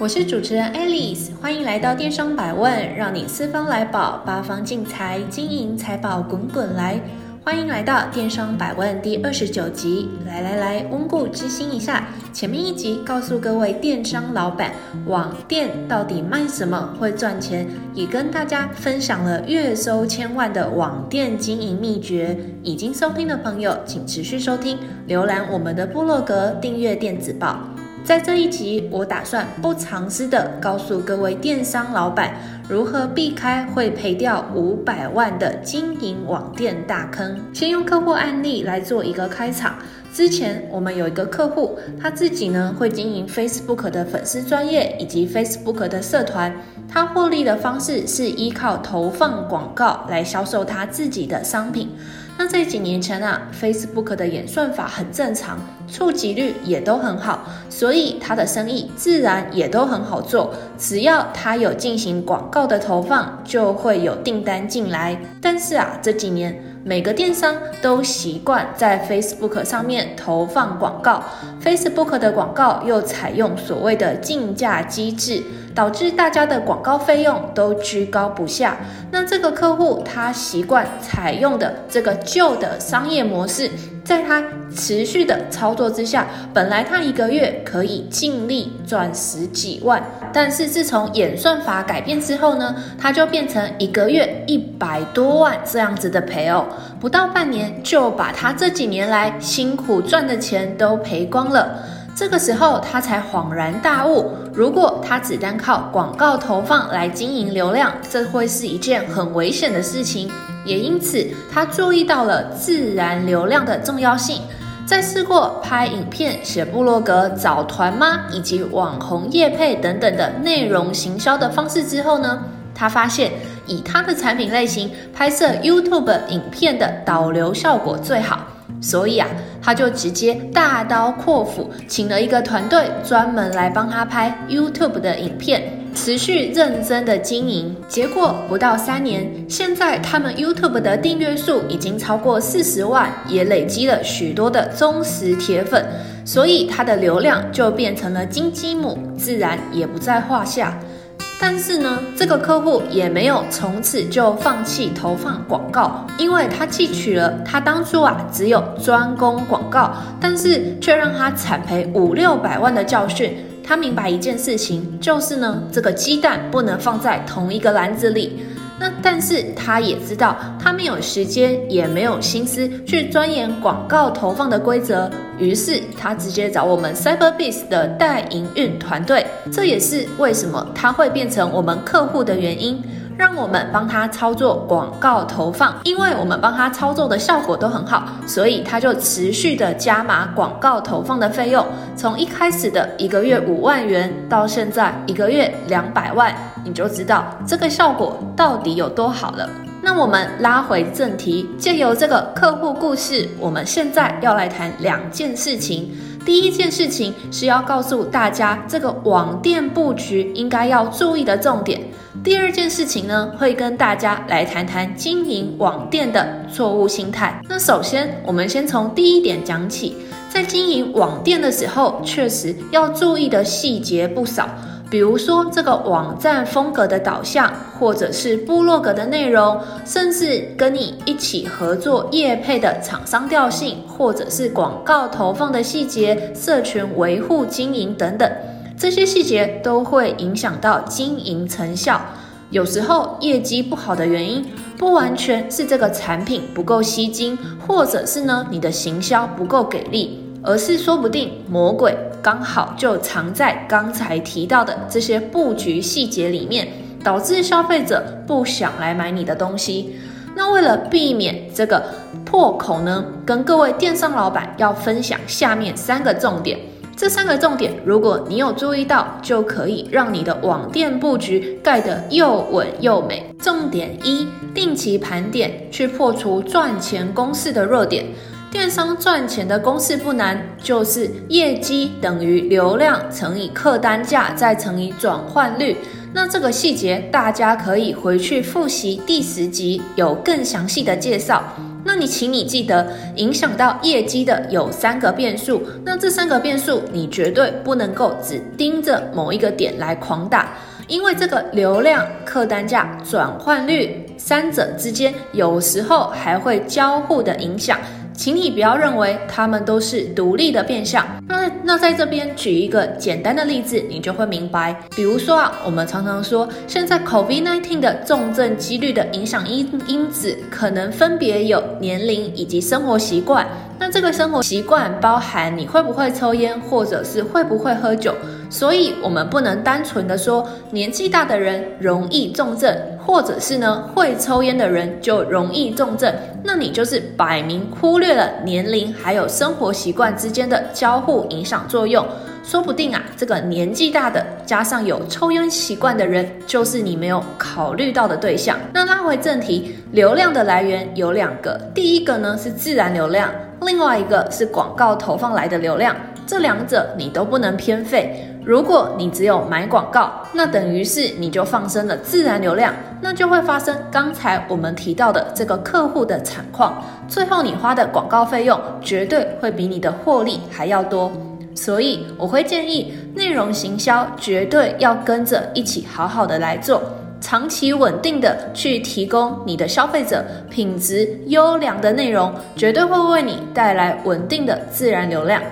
我是主持人 Alice，欢迎来到电商百问，让你四方来宝，八方进财，金银财宝滚滚来。欢迎来到电商百问第二十九集，来来来，温故知新一下。前面一集告诉各位电商老板，网店到底卖什么会赚钱，也跟大家分享了月收千万的网店经营秘诀。已经收听的朋友，请持续收听，浏览我们的部落格，订阅电子报。在这一集，我打算不藏私的告诉各位电商老板，如何避开会赔掉五百万的经营网店大坑。先用客户案例来做一个开场。之前我们有一个客户，他自己呢会经营 Facebook 的粉丝专业以及 Facebook 的社团，他获利的方式是依靠投放广告来销售他自己的商品。那在几年前啊，Facebook 的演算法很正常，触及率也都很好，所以它的生意自然也都很好做。只要他有进行广告的投放，就会有订单进来。但是啊，这几年每个电商都习惯在 Facebook 上面投放广告，Facebook 的广告又采用所谓的竞价机制。导致大家的广告费用都居高不下。那这个客户他习惯采用的这个旧的商业模式，在他持续的操作之下，本来他一个月可以净利赚十几万，但是自从演算法改变之后呢，他就变成一个月一百多万这样子的赔哦，不到半年就把他这几年来辛苦赚的钱都赔光了。这个时候，他才恍然大悟：如果他只单靠广告投放来经营流量，这会是一件很危险的事情。也因此，他注意到了自然流量的重要性。在试过拍影片、写部落格、找团妈以及网红业配等等的内容行销的方式之后呢，他发现以他的产品类型拍摄 YouTube 影片的导流效果最好。所以啊，他就直接大刀阔斧，请了一个团队，专门来帮他拍 YouTube 的影片，持续认真的经营。结果不到三年，现在他们 YouTube 的订阅数已经超过四十万，也累积了许多的忠实铁粉，所以他的流量就变成了金鸡母，自然也不在话下。但是呢，这个客户也没有从此就放弃投放广告，因为他汲取了他当初啊只有专攻广告，但是却让他惨赔五六百万的教训。他明白一件事情，就是呢，这个鸡蛋不能放在同一个篮子里。那但是他也知道，他没有时间，也没有心思去钻研广告投放的规则，于是他直接找我们 CyberBase 的代营运团队，这也是为什么他会变成我们客户的原因。让我们帮他操作广告投放，因为我们帮他操作的效果都很好，所以他就持续的加码广告投放的费用，从一开始的一个月五万元，到现在一个月两百万，你就知道这个效果到底有多好了。那我们拉回正题，借由这个客户故事，我们现在要来谈两件事情。第一件事情是要告诉大家，这个网店布局应该要注意的重点。第二件事情呢，会跟大家来谈谈经营网店的错误心态。那首先，我们先从第一点讲起，在经营网店的时候，确实要注意的细节不少。比如说，这个网站风格的导向，或者是部落格的内容，甚至跟你一起合作业配的厂商调性，或者是广告投放的细节、社群维护经营等等。这些细节都会影响到经营成效。有时候业绩不好的原因，不完全是这个产品不够吸睛，或者是呢你的行销不够给力，而是说不定魔鬼刚好就藏在刚才提到的这些布局细节里面，导致消费者不想来买你的东西。那为了避免这个破口呢，跟各位电商老板要分享下面三个重点。这三个重点，如果你有注意到，就可以让你的网店布局盖得又稳又美。重点一：定期盘点，去破除赚钱公式的弱点。电商赚钱的公式不难，就是业绩等于流量乘以客单价再乘以转换率。那这个细节大家可以回去复习第十集，有更详细的介绍。那你请你记得，影响到业绩的有三个变数。那这三个变数，你绝对不能够只盯着某一个点来狂打，因为这个流量、客单价、转换率三者之间，有时候还会交互的影响。请你不要认为他们都是独立的变项。那那在这边举一个简单的例子，你就会明白。比如说啊，我们常常说，现在 COVID-19 的重症几率的影响因因子，可能分别有年龄以及生活习惯。那这个生活习惯包含你会不会抽烟，或者是会不会喝酒。所以，我们不能单纯的说年纪大的人容易重症，或者是呢会抽烟的人就容易重症。那你就是摆明忽略了年龄还有生活习惯之间的交互影响作用。说不定啊，这个年纪大的加上有抽烟习惯的人，就是你没有考虑到的对象。那拉回正题，流量的来源有两个，第一个呢是自然流量，另外一个是广告投放来的流量。这两者你都不能偏废。如果你只有买广告，那等于是你就放生了自然流量，那就会发生刚才我们提到的这个客户的惨况。最后你花的广告费用绝对会比你的获利还要多。所以我会建议，内容行销绝对要跟着一起好好的来做，长期稳定的去提供你的消费者品质优良的内容，绝对会为你带来稳定的自然流量。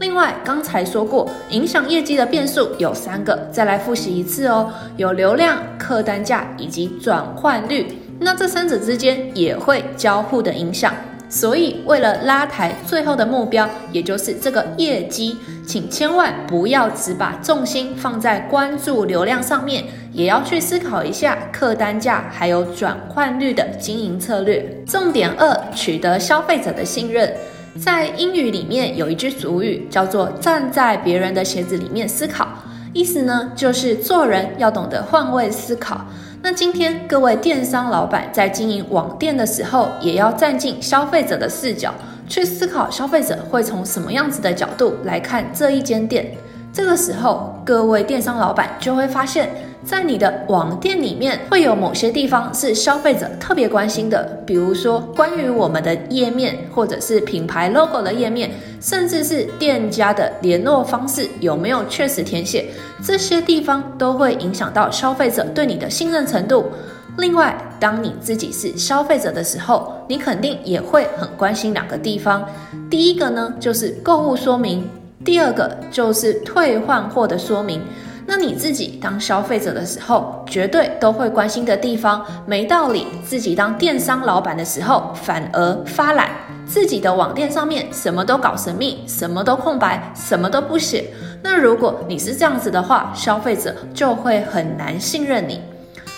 另外，刚才说过，影响业绩的变数有三个，再来复习一次哦。有流量、客单价以及转换率，那这三者之间也会交互的影响。所以，为了拉抬最后的目标，也就是这个业绩，请千万不要只把重心放在关注流量上面，也要去思考一下客单价还有转换率的经营策略。重点二，取得消费者的信任。在英语里面有一句俗语叫做“站在别人的鞋子里面思考”，意思呢就是做人要懂得换位思考。那今天各位电商老板在经营网店的时候，也要站进消费者的视角去思考，消费者会从什么样子的角度来看这一间店。这个时候，各位电商老板就会发现，在你的网店里面会有某些地方是消费者特别关心的，比如说关于我们的页面，或者是品牌 logo 的页面，甚至是店家的联络方式有没有确实填写，这些地方都会影响到消费者对你的信任程度。另外，当你自己是消费者的时候，你肯定也会很关心两个地方，第一个呢就是购物说明，第二个就是退换货的说明。那你自己当消费者的时候，绝对都会关心的地方，没道理自己当电商老板的时候反而发懒，自己的网店上面什么都搞神秘，什么都空白，什么都不写。那如果你是这样子的话，消费者就会很难信任你。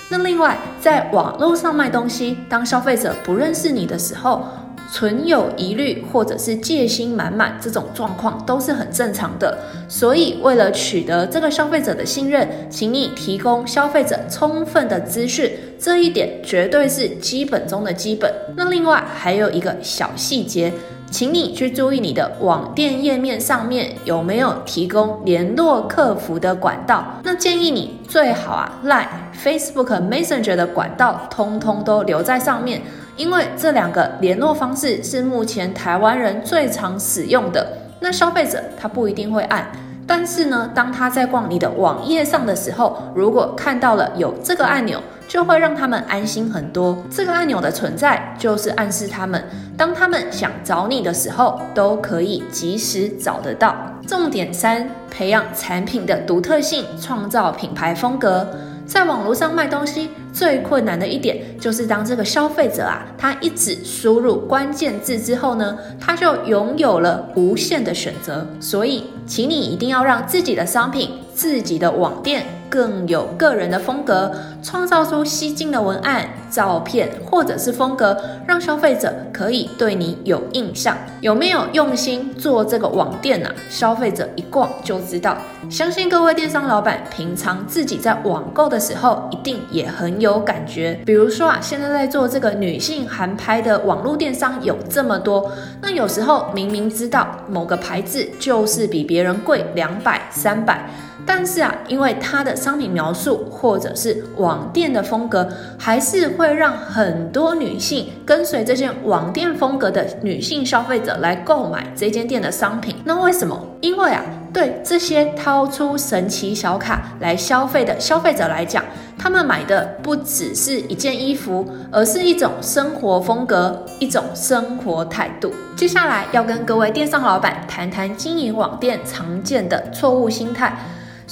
那另外，在网络上卖东西，当消费者不认识你的时候，存有疑虑或者是戒心满满，这种状况都是很正常的。所以，为了取得这个消费者的信任，请你提供消费者充分的资讯，这一点绝对是基本中的基本。那另外还有一个小细节，请你去注意你的网店页面上面有没有提供联络客服的管道。那建议你最好啊，Line、Facebook、Messenger 的管道通通都留在上面。因为这两个联络方式是目前台湾人最常使用的，那消费者他不一定会按，但是呢，当他在逛你的网页上的时候，如果看到了有这个按钮，就会让他们安心很多。这个按钮的存在，就是暗示他们，当他们想找你的时候，都可以及时找得到。重点三，培养产品的独特性，创造品牌风格。在网络上卖东西最困难的一点，就是当这个消费者啊，他一直输入关键字之后呢，他就拥有了无限的选择。所以，请你一定要让自己的商品、自己的网店更有个人的风格，创造出吸睛的文案、照片或者是风格，让消费者可以对你有印象。有没有用心做这个网店呢、啊？消费者一逛就知道。相信各位电商老板平常自己在网购的时候，一定也很有感觉。比如说啊，现在在做这个女性韩拍的网络电商有这么多，那有时候明明知道某个牌子就是比别人贵两百、三百。但是啊，因为它的商品描述或者是网网店的风格，还是会让很多女性跟随这件网店风格的女性消费者来购买这间店的商品。那为什么？因为啊，对这些掏出神奇小卡来消费的消费者来讲，他们买的不只是一件衣服，而是一种生活风格，一种生活态度。接下来要跟各位电商老板谈谈经营网店常见的错误心态。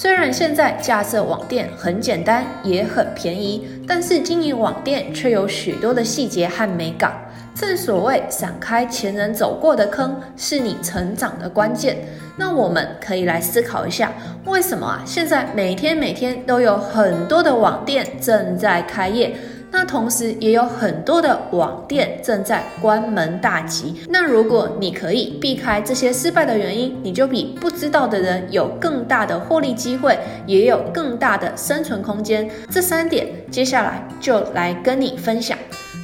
虽然现在架设网店很简单，也很便宜，但是经营网店却有许多的细节和美感。正所谓闪开前人走过的坑，是你成长的关键。那我们可以来思考一下，为什么啊？现在每天每天都有很多的网店正在开业。那同时也有很多的网店正在关门大吉。那如果你可以避开这些失败的原因，你就比不知道的人有更大的获利机会，也有更大的生存空间。这三点接下来就来跟你分享。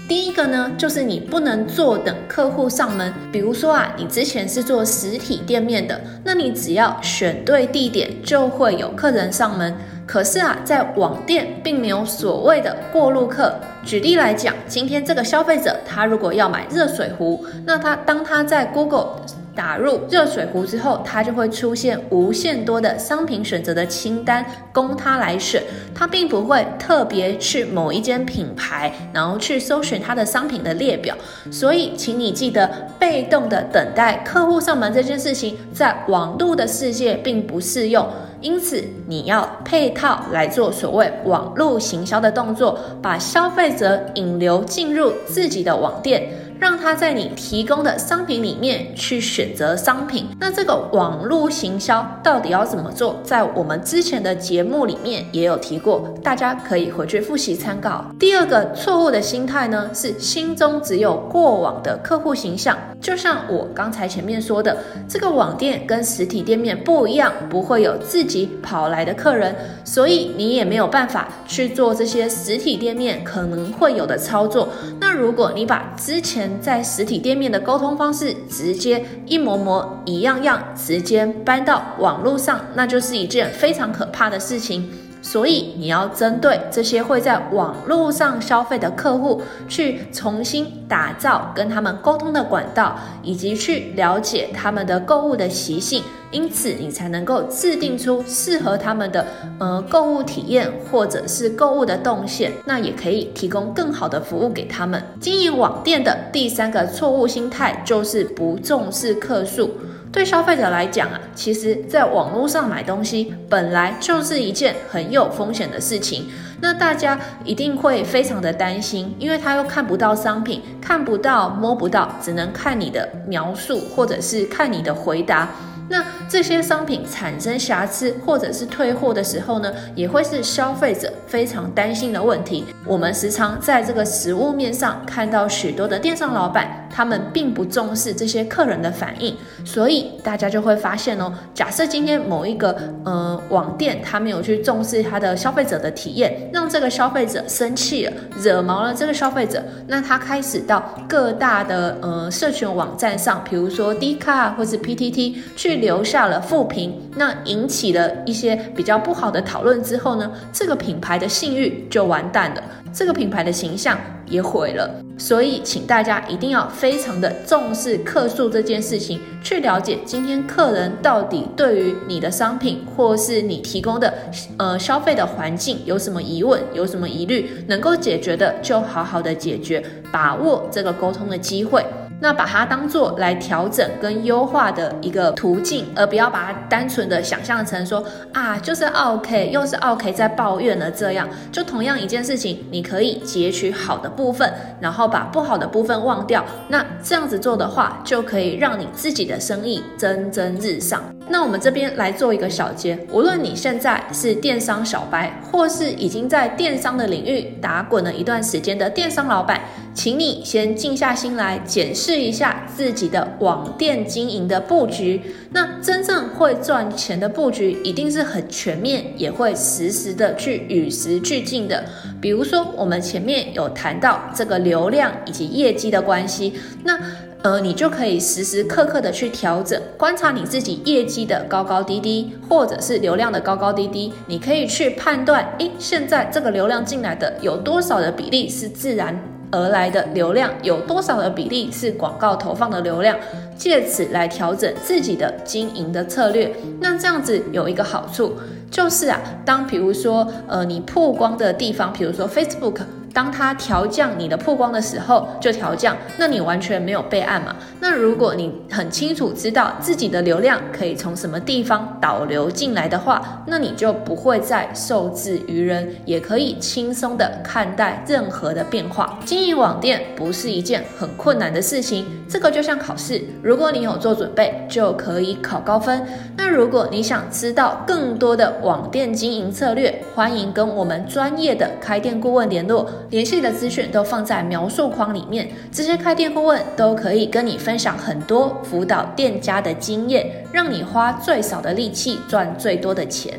第一个呢，就是你不能坐等客户上门。比如说啊，你之前是做实体店面的，那你只要选对地点，就会有客人上门。可是啊，在网店并没有所谓的过路客。举例来讲，今天这个消费者他如果要买热水壶，那他当他在 Google 打入热水壶之后，它就会出现无限多的商品选择的清单供他来选。他并不会特别去某一间品牌，然后去搜寻它的商品的列表。所以，请你记得，被动的等待客户上门这件事情，在网络的世界并不适用。因此，你要配套来做所谓网络行销的动作，把消费者引流进入自己的网店，让他在你提供的商品里面去选择商品。那这个网络行销到底要怎么做？在我们之前的节目里面也有提过，大家可以回去复习参考。第二个错误的心态呢，是心中只有过往的客户形象。就像我刚才前面说的，这个网店跟实体店面不一样，不会有自己跑来的客人，所以你也没有办法去做这些实体店面可能会有的操作。那如果你把之前在实体店面的沟通方式直接一模模一样样直接搬到网络上，那就是一件非常可怕的事情。所以你要针对这些会在网络上消费的客户，去重新打造跟他们沟通的管道，以及去了解他们的购物的习性，因此你才能够制定出适合他们的呃购物体验或者是购物的动线，那也可以提供更好的服务给他们。经营网店的第三个错误心态就是不重视客诉。对消费者来讲啊，其实在网络上买东西本来就是一件很有风险的事情。那大家一定会非常的担心，因为他又看不到商品，看不到、摸不到，只能看你的描述或者是看你的回答。那这些商品产生瑕疵或者是退货的时候呢，也会是消费者非常担心的问题。我们时常在这个实物面上看到许多的电商老板，他们并不重视这些客人的反应，所以大家就会发现哦，假设今天某一个呃网店他没有去重视他的消费者的体验，让这个消费者生气了，惹毛了这个消费者，那他开始到各大的呃社群网站上，比如说 D 卡或是 PTT 去留下了负评，那引起了一些比较不好的讨论之后呢，这个品牌的信誉就完蛋了，这个品牌的形象也毁了。所以，请大家一定要非常的重视客诉这件事情，去了解今天客人到底对于你的商品或是你提供的呃消费的环境有什么疑问，有什么疑虑，能够解决的就好好的解决，把握这个沟通的机会。那把它当做来调整跟优化的一个途径，而不要把它单纯的想象成说啊，就是 OK，又是 OK 在抱怨了这样。就同样一件事情，你可以截取好的部分，然后把不好的部分忘掉。那这样子做的话，就可以让你自己的生意蒸蒸日上。那我们这边来做一个小结，无论你现在是电商小白，或是已经在电商的领域打滚了一段时间的电商老板，请你先静下心来检视一下自己的网店经营的布局。那真正会赚钱的布局，一定是很全面，也会实时的去与时俱进的。比如说，我们前面有谈到这个流量以及业绩的关系，那。呃，你就可以时时刻刻的去调整，观察你自己业绩的高高低低，或者是流量的高高低低。你可以去判断，诶，现在这个流量进来的有多少的比例是自然而来的流量，有多少的比例是广告投放的流量，借此来调整自己的经营的策略。那这样子有一个好处，就是啊，当比如说，呃，你曝光的地方，比如说 Facebook。当它调降你的曝光的时候，就调降，那你完全没有备案嘛？那如果你很清楚知道自己的流量可以从什么地方导流进来的话，那你就不会再受制于人，也可以轻松的看待任何的变化。经营网店不是一件很困难的事情，这个就像考试，如果你有做准备，就可以考高分。那如果你想知道更多的网店经营策略，欢迎跟我们专业的开店顾问联络。联系的资讯都放在描述框里面，这些开店顾问都可以跟你分享很多辅导店家的经验，让你花最少的力气赚最多的钱。